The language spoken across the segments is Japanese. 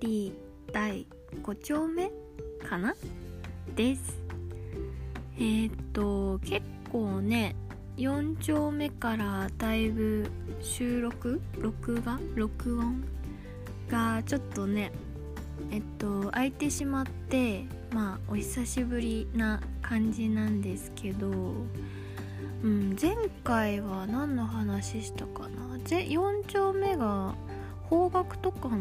第5丁目かな？です。えー、っと結構ね4丁目からだいぶ収録録画？録音がちょっとねえっと空いてしまってまあお久しぶりな感じなんですけど、うん、前回は何の話したかな？4丁目が方角とかの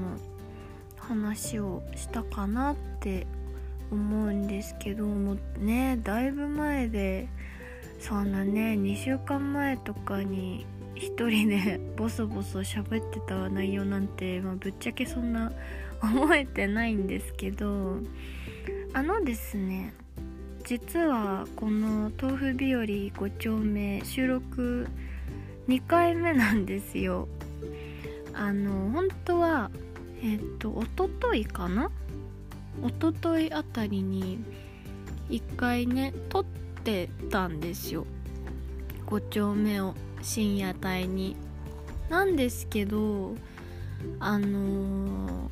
話をしたかなって思うんですけどもねだいぶ前でそんなね2週間前とかに一人で ボソボソ喋ってた内容なんて、まあ、ぶっちゃけそんな 覚えてないんですけどあのですね実はこの「豆腐日和5丁目」収録2回目なんですよ。あの本当はえっ、と一昨日かな？一昨日あたりに1回ね撮ってたんですよ。5丁目を深夜帯に。なんですけどあのー、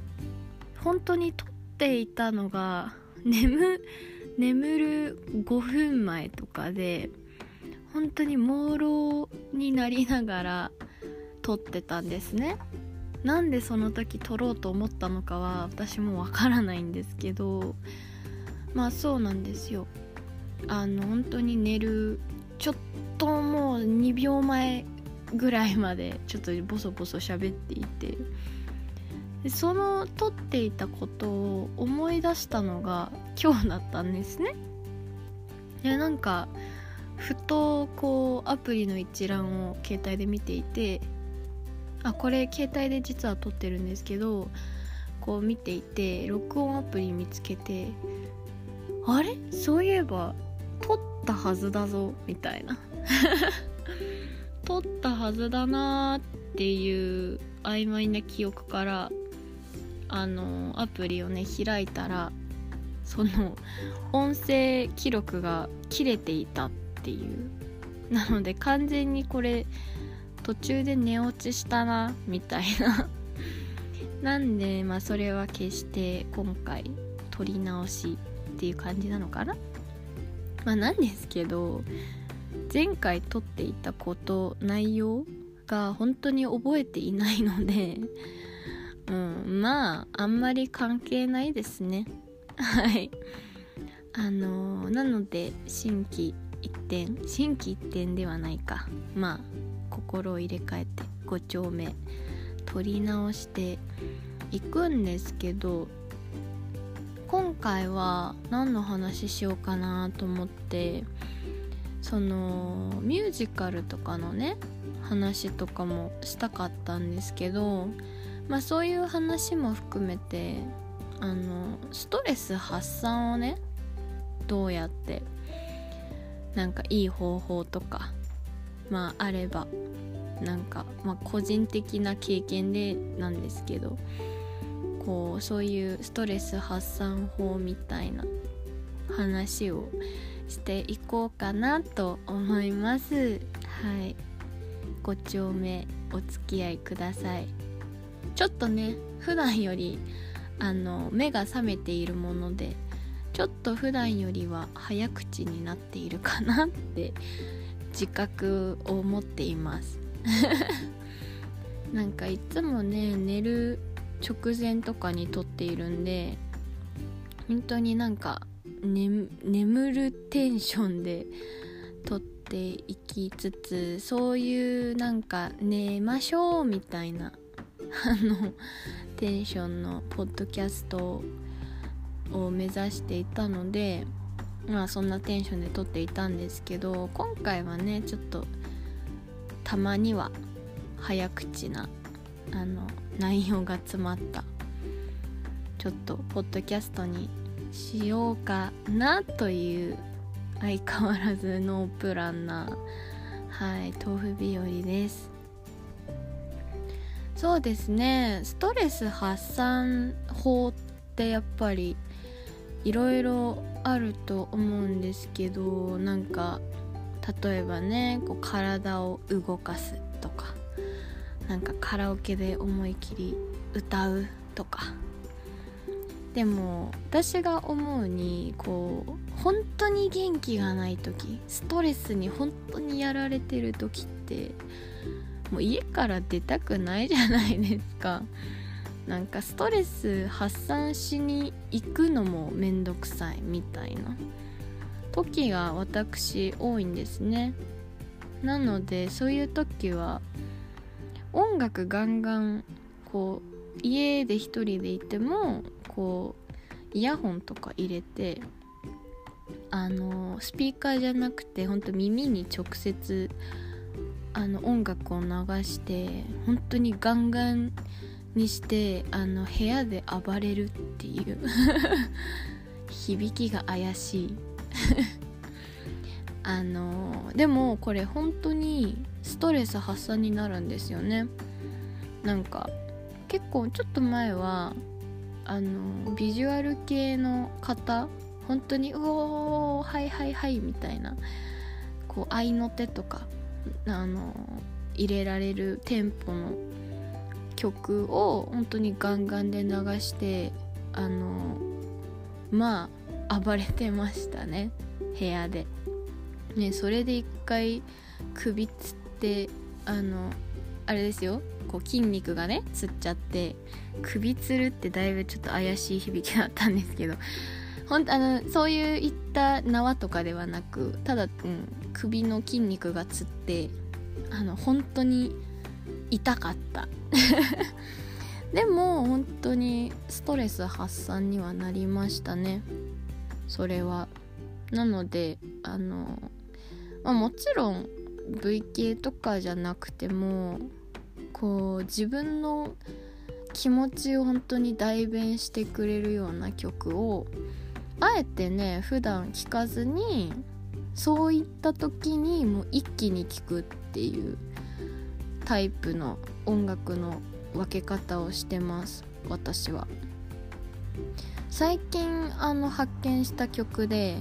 本当に撮っていたのが 眠眠る5分前とかで本当に朦朧になりながら撮ってたんですね。なんでその時撮ろうと思ったのかは私もわからないんですけどまあそうなんですよ。あの本当に寝るちょっともう2秒前ぐらいまでちょっとボソボソ喋っていてでその撮っていたことを思い出したのが今日だったんですね。でなんかふとこうアプリの一覧を携帯で見ていてあこれ携帯で実は撮ってるんですけどこう見ていて録音アプリ見つけてあれ？そういえば撮ったはずだぞみたいな。撮ったはずだなっていう曖昧な記憶からあのアプリをね開いたらその音声記録が切れていたっていう。なので完全にこれ途中で寝落ちしたなみたいな。なんでまあそれは決して今回撮り直しっていう感じなのかな。まあなんですけど前回撮っていたこと内容が本当に覚えていないので うんまああんまり関係ないですね。はい。あのー、なので心機一転心機一転ではないか。まあ心を入れ替えて5丁目。取り直していくんですけど今回は何の話しようかなと思ってそのミュージカルとかのね話とかもしたかったんですけどまあそういう話も含めてあのストレス発散をねどうやってなんかいい方法とかまああればなんか、まあ、個人的な経験でなんですけどこうそういうストレス発散法みたいな話をしていこうかなと思います。はい。5丁目お付き合いください。ちょっとね普段よりあの目が覚めているものでちょっと普段よりは早口になっているかなって自覚を持っています。なんかいつもね寝る直前とかに撮っているんで本当になんか、ね、眠るテンションで撮っていきつつそういうなんか寝ましょうみたいなあのテンションのポッドキャストを目指していたのでまあそんなテンションで撮っていたんですけど今回はねちょっとたまには早口なあの内容が詰まったちょっとポッドキャストにしようかなという相変わらずノープランなはい豆腐日和です。そうですねストレス発散法ってやっぱりいろいろあると思うんですけどなんか例えばねこう体を動かすとかなんかカラオケで思い切り歌うとか。でも私が思うにこう本当に元気がない時ストレスに本当にやられてる時ってもう家から出たくないじゃないですか。なんかストレス発散しに行くのもめんどくさいみたいな。時が私多いんですね。なのでそういう時は音楽ガンガンこう家で一人でいてもこうイヤホンとか入れてあのスピーカーじゃなくてほんと耳に直接あの音楽を流して本当にガンガンにしてあの部屋で暴れるっていう 響きが怪しい。あのでもこれ本当にストレス発散になるんですよね。なんか結構ちょっと前はあのビジュアル系の方本当に「うおーはいはいはい」みたいなこう合いの手とかあの入れられるテンポの曲を本当にガンガンで流してあのまあ暴れてましたね部屋で。ねそれで一回首つってあのあれですよこう筋肉がねつっちゃって首つるってだいぶちょっと怪しい響きだったんですけどほんあのそういういった縄とかではなくただ、うん、首の筋肉がつってあの本当に痛かった。でも本当にストレス発散にはなりましたね。それは。なのであの、まあ、もちろん V 系とかじゃなくてもこう自分の気持ちを本当に代弁してくれるような曲をあえてね普段聴かずにそういった時にもう一気に聴くっていうタイプの音楽の分け方をしてます私は。最近あの発見した曲で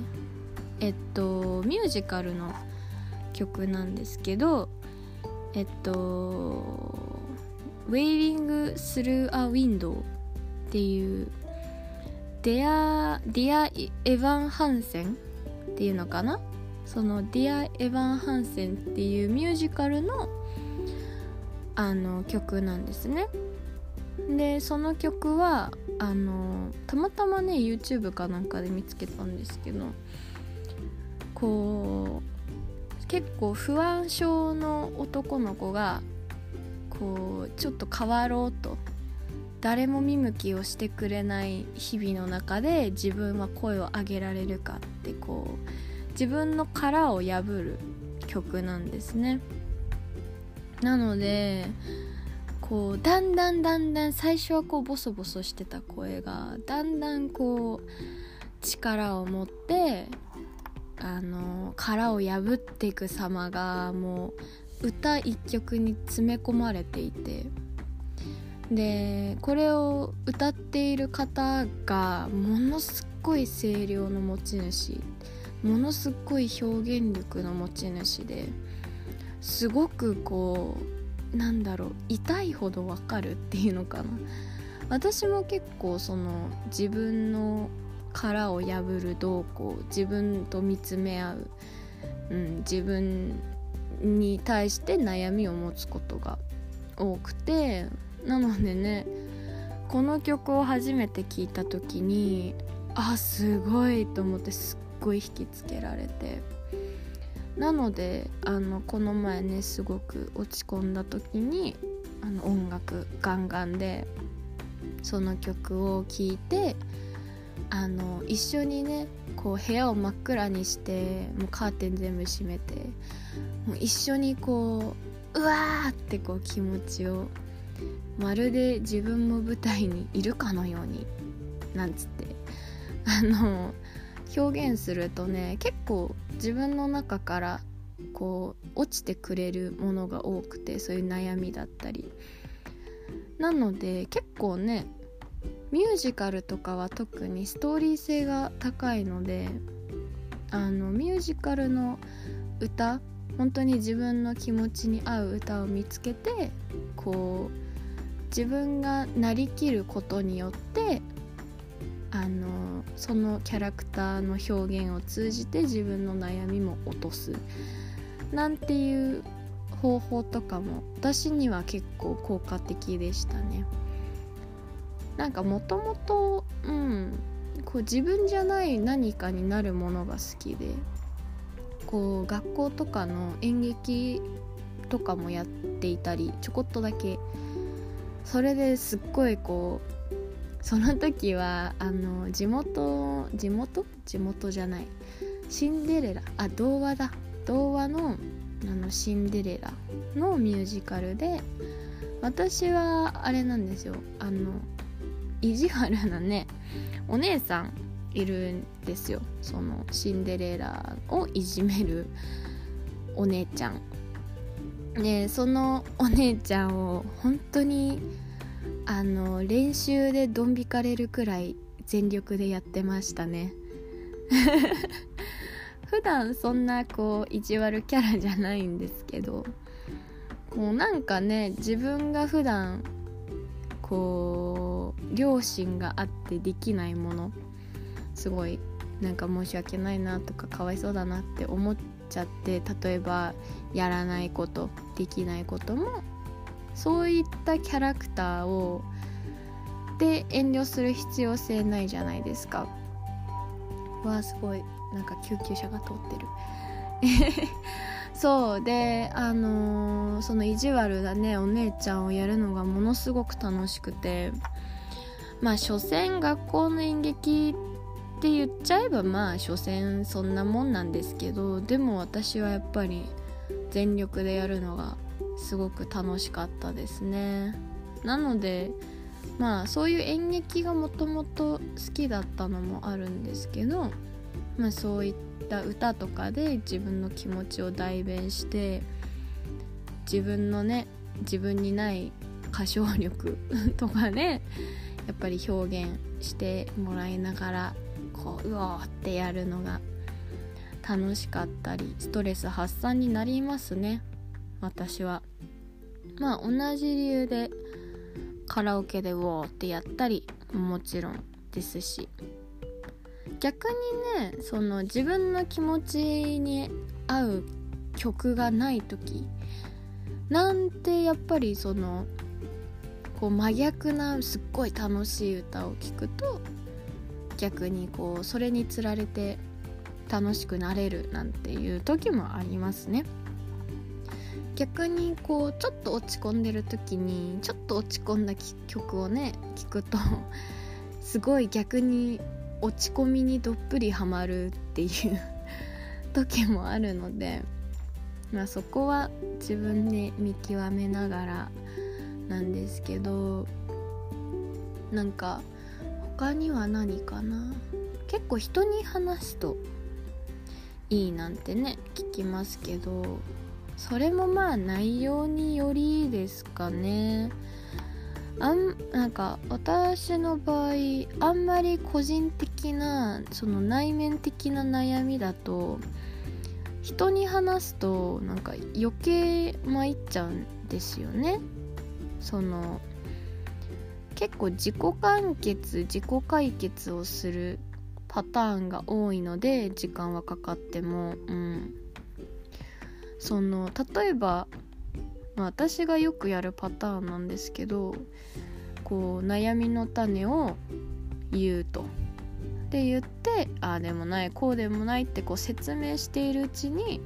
えっとミュージカルの曲なんですけどえっと「Waiting Through a Window」っていうディアディア・エヴァン・ハンセンっていうのかな？そのディア・エヴァン・ハンセンっていうミュージカルのあの曲なんですねでその曲はあのたまたまね YouTube かなんかで見つけたんですけどこう結構不安症の男の子がこうちょっと変わろうと誰も見向きをしてくれない日々の中で自分は声を上げられるかってこう自分の殻を破る曲なんですね。なのでこうだんだんだんだん最初はこうボソボソしてた声がだんだんこう力を持ってあの殻を破っていく様がもう歌一曲に詰め込まれていてでこれを歌っている方がものすっごい声量の持ち主ものすっごい表現力の持ち主ですごくこうなんだろう痛いほどわかるっていうのかな私も結構その自分の殻を破る動向自分と見つめ合う、うん、自分に対して悩みを持つことが多くてなのでねこの曲を初めて聴いた時にあすごいと思ってすっごい引きつけられて。なのであのこの前ねすごく落ち込んだ時にあの音楽ガンガンでその曲を聴いてあの一緒にねこう部屋を真っ暗にしてもうカーテン全部閉めてもう一緒にこううわーってこう気持ちをまるで自分も舞台にいるかのようになんつって。あの表現するとね結構自分の中からこう落ちてくれるものが多くてそういう悩みだったり。なので結構ねミュージカルとかは特にストーリー性が高いのであのミュージカルの歌本当に自分の気持ちに合う歌を見つけてこう自分がなりきることによってそのキャラクターの表現を通じて自分の悩みも落とすなんていう方法とかも私には結構効果的でしたね。なんかもともとうんこう自分じゃない何かになるものが好きでこう学校とかの演劇とかもやっていたりちょこっとだけそれですっごいこうその時はあの地元地元？地元じゃない。シンデレラ。あ童話だ。童話のあのシンデレラのミュージカルで私はあれなんですよ。あの意地悪なねお姉さんいるんですよ。そのシンデレラをいじめるお姉ちゃん。でそのお姉ちゃんを本当にあの練習でドン引かれるくらい全力でやってましたね。普段そんなこう意地悪キャラじゃないんですけどもうなんかね自分が普段こう両親があってできないものすごいなんか申し訳ないなとかかわいそうだなって思っちゃって例えばやらないことできないこともそういったキャラクターをで遠慮する必要性ないじゃないですか。わあすごい。なんか救急車が通ってる。そう。であのー、その意地悪だねお姉ちゃんをやるのがものすごく楽しくて。まあ所詮学校の演劇って言っちゃえばまあ所詮そんなもんなんですけどでも私はやっぱり全力でやるのがすごく楽しかったですね。なのでまあそういう演劇がもともと好きだったのもあるんですけど、まあ、そういった歌とかで自分の気持ちを代弁して自分のね自分にない歌唱力 とかねやっぱり表現してもらいながらこううおーってやるのが楽しかったりストレス発散になりますね。私はまあ同じ理由でカラオケでウォーってやったりもちろんですし逆にねその自分の気持ちに合う曲がない時なんてやっぱりそのこう真逆なすっごい楽しい歌を聴くと逆にこうそれにつられて楽しくなれるなんていう時もありますね。逆にこうちょっと落ち込んでる時にちょっと落ち込んだ曲をね聴くと すごい逆に落ち込みにどっぷりハマるっていう 時もあるので、まあ、そこは自分で見極めながらなんですけどなんか他には何かな？結構人に話すといいなんてね聞きますけどそれもまあ内容によりですかね。あんなんか私の場合あんまり個人的なその内面的な悩みだと人に話すとなんか余計参っちゃうんですよね。その結構自己完結自己解決をするパターンが多いので時間はかかっても。うん。その例えば、まあ、私がよくやるパターンなんですけどこう悩みの種を言うと。で言ってああでもないこうでもないってこう説明しているうちに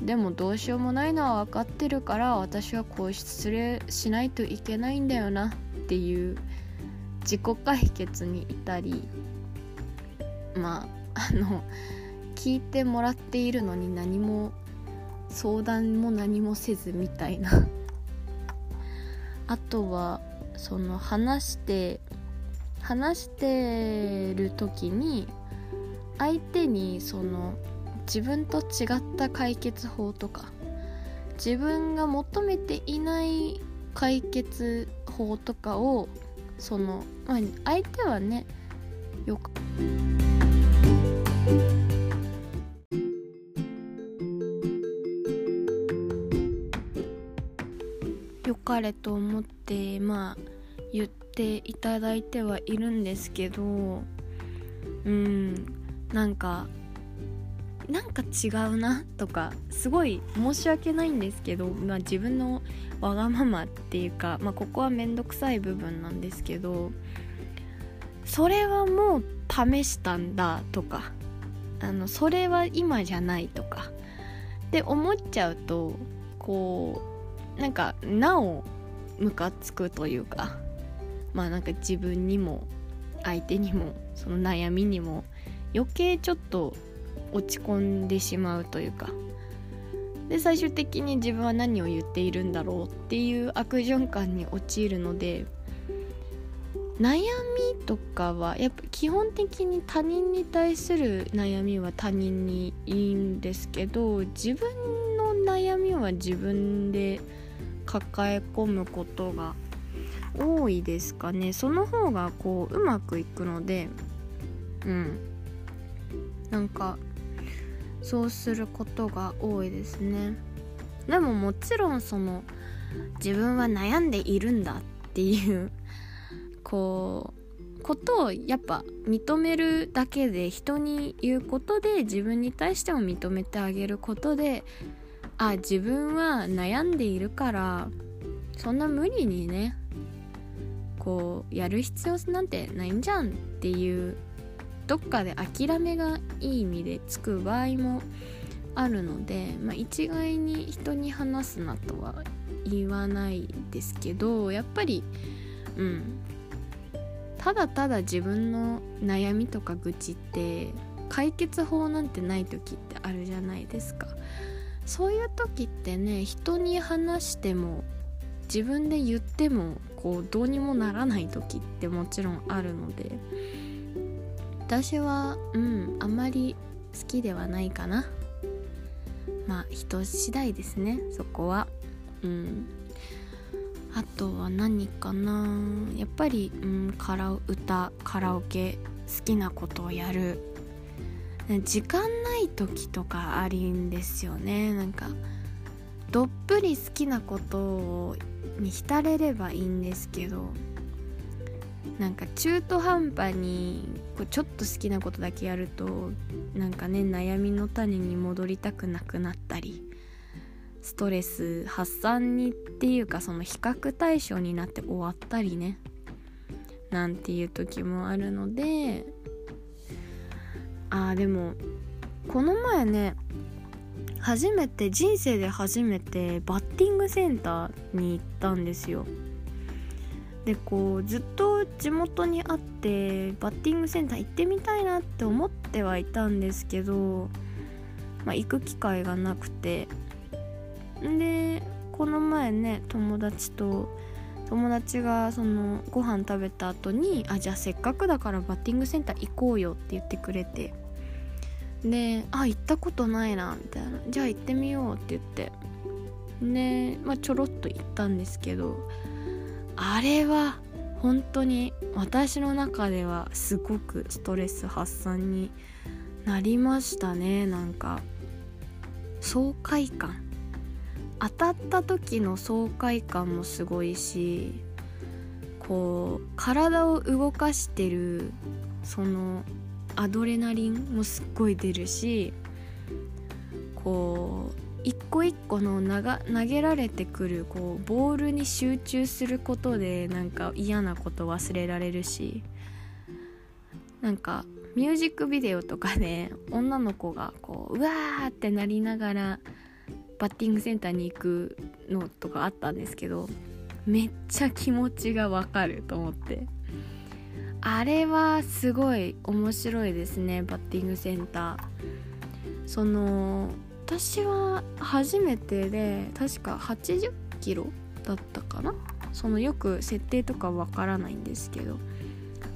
でもどうしようもないのは分かってるから私はこう失礼しないといけないんだよなっていう自己解決に至りまああの聞いてもらっているのに何も相談も何もせずみたいな。あとはその話して話してる時に相手にその自分と違った解決法とか自分が求めていない解決法とかをその、まあ、相手はねよくかれと思ってまあ言っていただいてはいるんですけどうんなんかなんか違うなとかすごい申し訳ないんですけど、まあ、自分のわがままっていうか、まあ、ここは面倒くさい部分なんですけどそれはもう試したんだとかあのそれは今じゃないとかって思っちゃうとこうなんかなおムカつくというかまあなんか自分にも相手にもその悩みにも余計ちょっと落ち込んでしまうというかで最終的に自分は何を言っているんだろうっていう悪循環に陥るので悩みとかはやっぱ基本的に他人に対する悩みは他人にいいんですけど自分の悩みは自分で抱え込むことが多いですかね。その方がこううまくいくのでうん。なんかそうすることが多いですね。でももちろんその自分は悩んでいるんだっていうこうことをやっぱ認めるだけで人に言うことで自分に対しても認めてあげることであ自分は悩んでいるからそんな無理にねこうやる必要なんてないんじゃんっていうどっかで諦めがいい意味でつく場合もあるので、まあ、一概に人に話すなとは言わないですけどやっぱりうんただただ自分の悩みとか愚痴って解決法なんてない時ってあるじゃないですか。そういう時ってね人に話しても自分で言ってもこうどうにもならない時ってもちろんあるので私はうんあまり好きではないかな。まあ人次第ですねそこは。うん。あとは何かな。やっぱり、うん、カラ歌カラオケ好きなことをやる。時間ない時とかありんですよね。なんかどっぷり好きなことに浸れればいいんですけどなんか中途半端にこうちょっと好きなことだけやるとなんかね悩みの種に戻りたくなくなったりストレス発散にっていうかその比較対象になって終わったりねなんていう時もあるのであーでもこの前ね初めて人生で初めてバッティングセンターに行ったんですよ。でこうずっと地元にあってバッティングセンター行ってみたいなって思ってはいたんですけど、まあ、行く機会がなくて。でこの前ね友達と友達がそのご飯食べた後にあじゃあせっかくだからバッティングセンター行こうよって言ってくれて。であ行ったことないなみたいな。じゃあ行ってみようって言って。で、まあ、ちょろっと行ったんですけどあれは本当に私の中ではすごくストレス発散になりましたね。なんか爽快感。当たった時の爽快感もすごいしこう体を動かしてるそのアドレナリンもすっごい出るしこう一個一個の投げられてくるこうボールに集中することでなんか嫌なこと忘れられるしなんかミュージックビデオとかで女の子がこううわーってなりながらバッティングセンターに行くのとかあったんですけどめっちゃ気持ちがわかると思って。あれはすごい面白いですねバッティングセンター。その私は初めてで確か80キロだったかな？そのよく設定とかわからないんですけど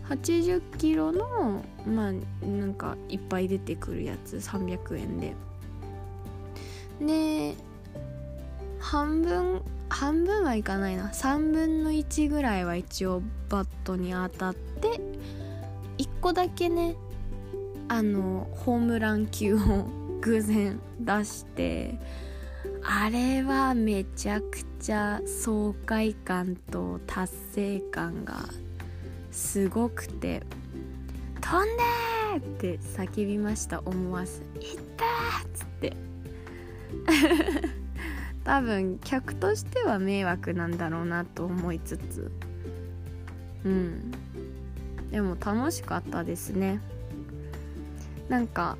80キロのまあなんかいっぱい出てくるやつ300円で。で半分半分はいかないな3分の1ぐらいは一応バットに当たって1個だけねあのホームラン球を偶然出してあれはめちゃくちゃ爽快感と達成感がすごくて「飛んで!」って叫びました思わず「いった!」っつって多分客としては迷惑なんだろうなと思いつつ。うん。でも楽しかったですね。なんか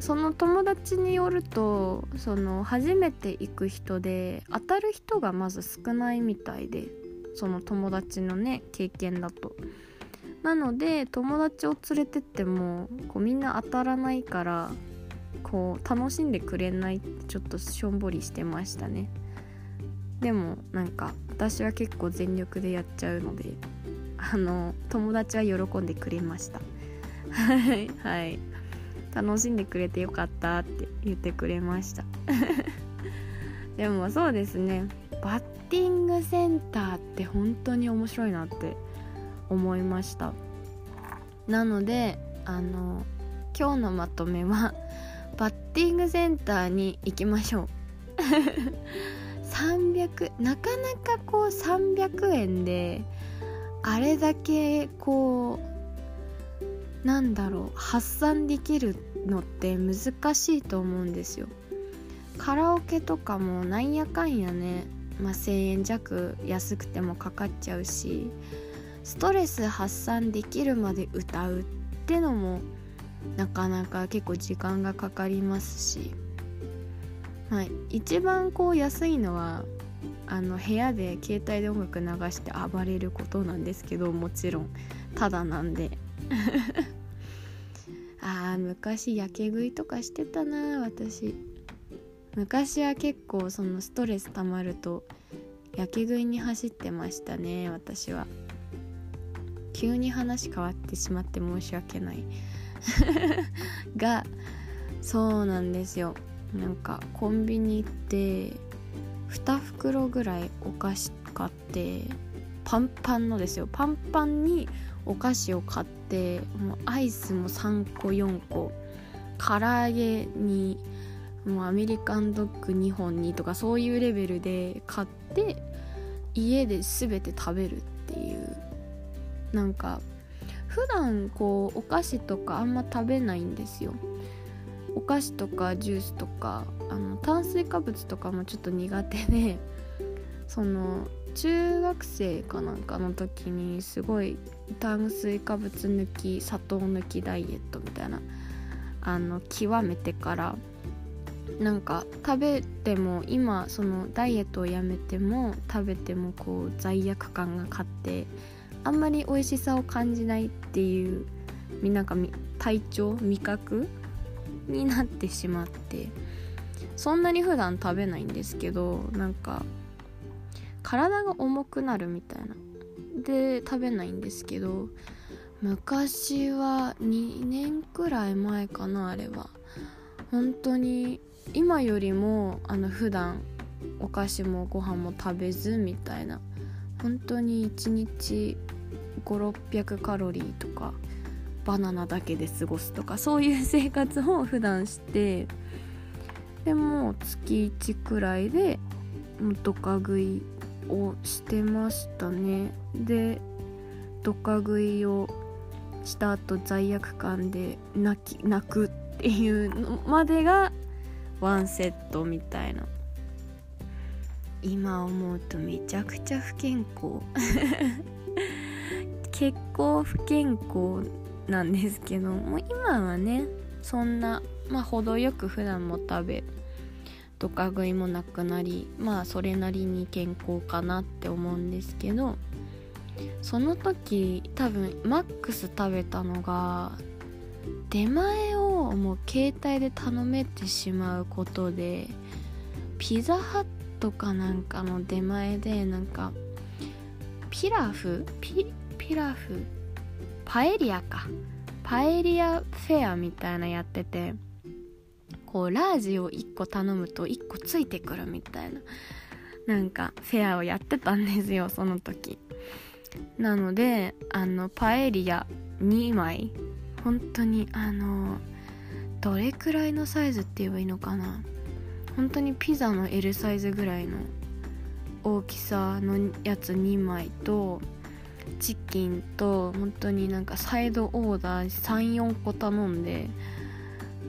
その友達によるとその初めて行く人で当たる人がまず少ないみたいでその友達のね経験だと。なので友達を連れてってもこうみんな当たらないからこう楽しんでくれないってちょっとしょんぼりしてましたね。でもなんか私は結構全力でやっちゃうのであの友達は喜んでくれました。はい。はい楽しんでくれてよかったって言ってくれました。でもそうですね。バッティングセンターって本当に面白いなって思いました。なのであの今日のまとめはバッティングセンターに行きましょう。300なかなかこう300円であれだけこうなんだろう発散できるのって難しいと思うんですよ。カラオケとかもなんやかんやね、まあ、1,000円弱安くてもかかっちゃうしストレス発散できるまで歌うってのもなかなか結構時間がかかりますし、はい、一番こう安いのはあの部屋で携帯で音楽流して暴れることなんですけどもちろん。ただなんで。あー昔やけ食いとかしてたな私。昔は結構そのストレス溜まるとやけ食いに走ってましたね私は。急に話変わってしまって申し訳ない。がそうなんですよ。なんかコンビニ行って2袋ぐらいお菓子買ってパンパンのですよ。パンパンにお菓子を買ってもうアイスも3個4個唐揚げにもうアメリカンドッグ2本にとかそういうレベルで買って家で全て食べるっていうなんか普段こうお菓子とかあんま食べないんですよ。お菓子とかジュースとかあの炭水化物とかもちょっと苦手で その中学生かなんかの時にすごい炭水化物抜き砂糖抜きダイエットみたいなあの極めてからなんか食べても今そのダイエットをやめても食べてもこう罪悪感が勝ってあんまり美味しさを感じないっていうなんか体調味覚になってしまってそんなに普段食べないんですけどなんか体が重くなるみたいな。で食べないんですけど昔は2年くらい前かなあれは。本当に今よりもあの普段お菓子もご飯も食べずみたいな。本当に1日5600カロリーとかバナナだけで過ごすとかそういう生活を普段してでも月1くらいでドカ食いをしてましたね。でドカ食いをした後罪悪感で泣き泣くっていうのまでがワンセットみたいな。今思うとめちゃくちゃ不健康。結構不健康なんですけども今はねそんなまあ程よく普段も食べドカ食いもなくなりまあそれなりに健康かなって思うんですけどその時多分マックス食べたのが出前をもう携帯で頼めてしまうことでピザハットかなんかの出前でなんかピラフ？ピピラフパエリアか。パエリアフェアみたいなやっててこうラージを1個頼むと1個ついてくるみたいななんかフェアをやってたんですよその時。なのであのパエリア2枚本当にあのどれくらいのサイズって言えばいいのかな。本当にピザの L サイズぐらいの大きさのやつ2枚とチキンと本当になんかサイドオーダー34個頼んで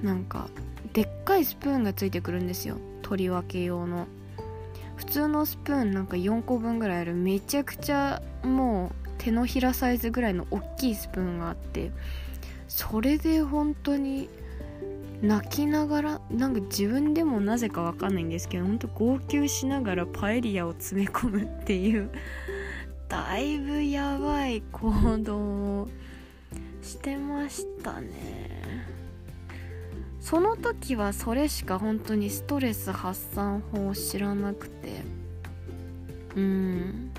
なんかでっかいスプーンがついてくるんですよ。取り分け用の。普通のスプーンなんか4個分ぐらいあるめちゃくちゃもう手のひらサイズぐらいの大きいスプーンがあってそれで本当に泣きながらなんか自分でもなぜかわかんないんですけど本当号泣しながらパエリアを詰め込むっていうだいぶやばい行動をしてましたね。その時はそれしか本当にストレス発散法を知らなくて。うん。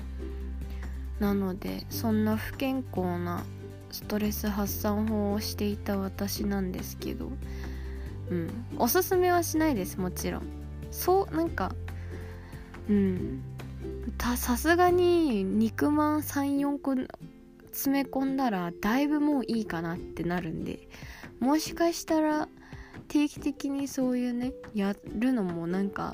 なのでそんな不健康なストレス発散法をしていた私なんですけど。うん。おすすめはしないですもちろん。そうなんかうん。さすがに肉まん34個詰め込んだらだいぶもういいかなってなるんでもしかしたら定期的にそういうねやるのもなんか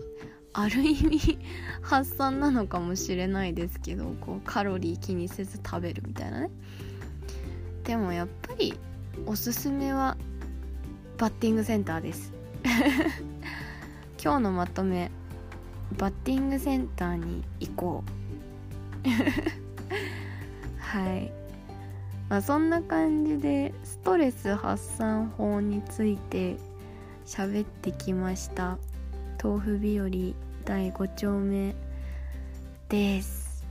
ある意味 発散なのかもしれないですけどこうカロリー気にせず食べるみたいなね。でもやっぱりおすすめはバッティングセンターです。今日のまとめバッティングセンターに行こう。はい。まあそんな感じでストレス発散法について喋ってきました。豆腐日和第5丁目です。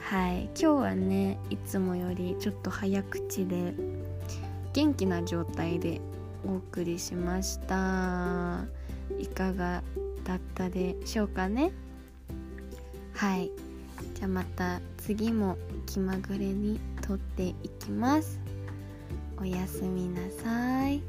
はい。今日はねいつもよりちょっと早口で元気な状態でお送りしました。いかがだったでしょうかね。はい。じゃあまた次も気まぐれに撮っていきます。おやすみなさい。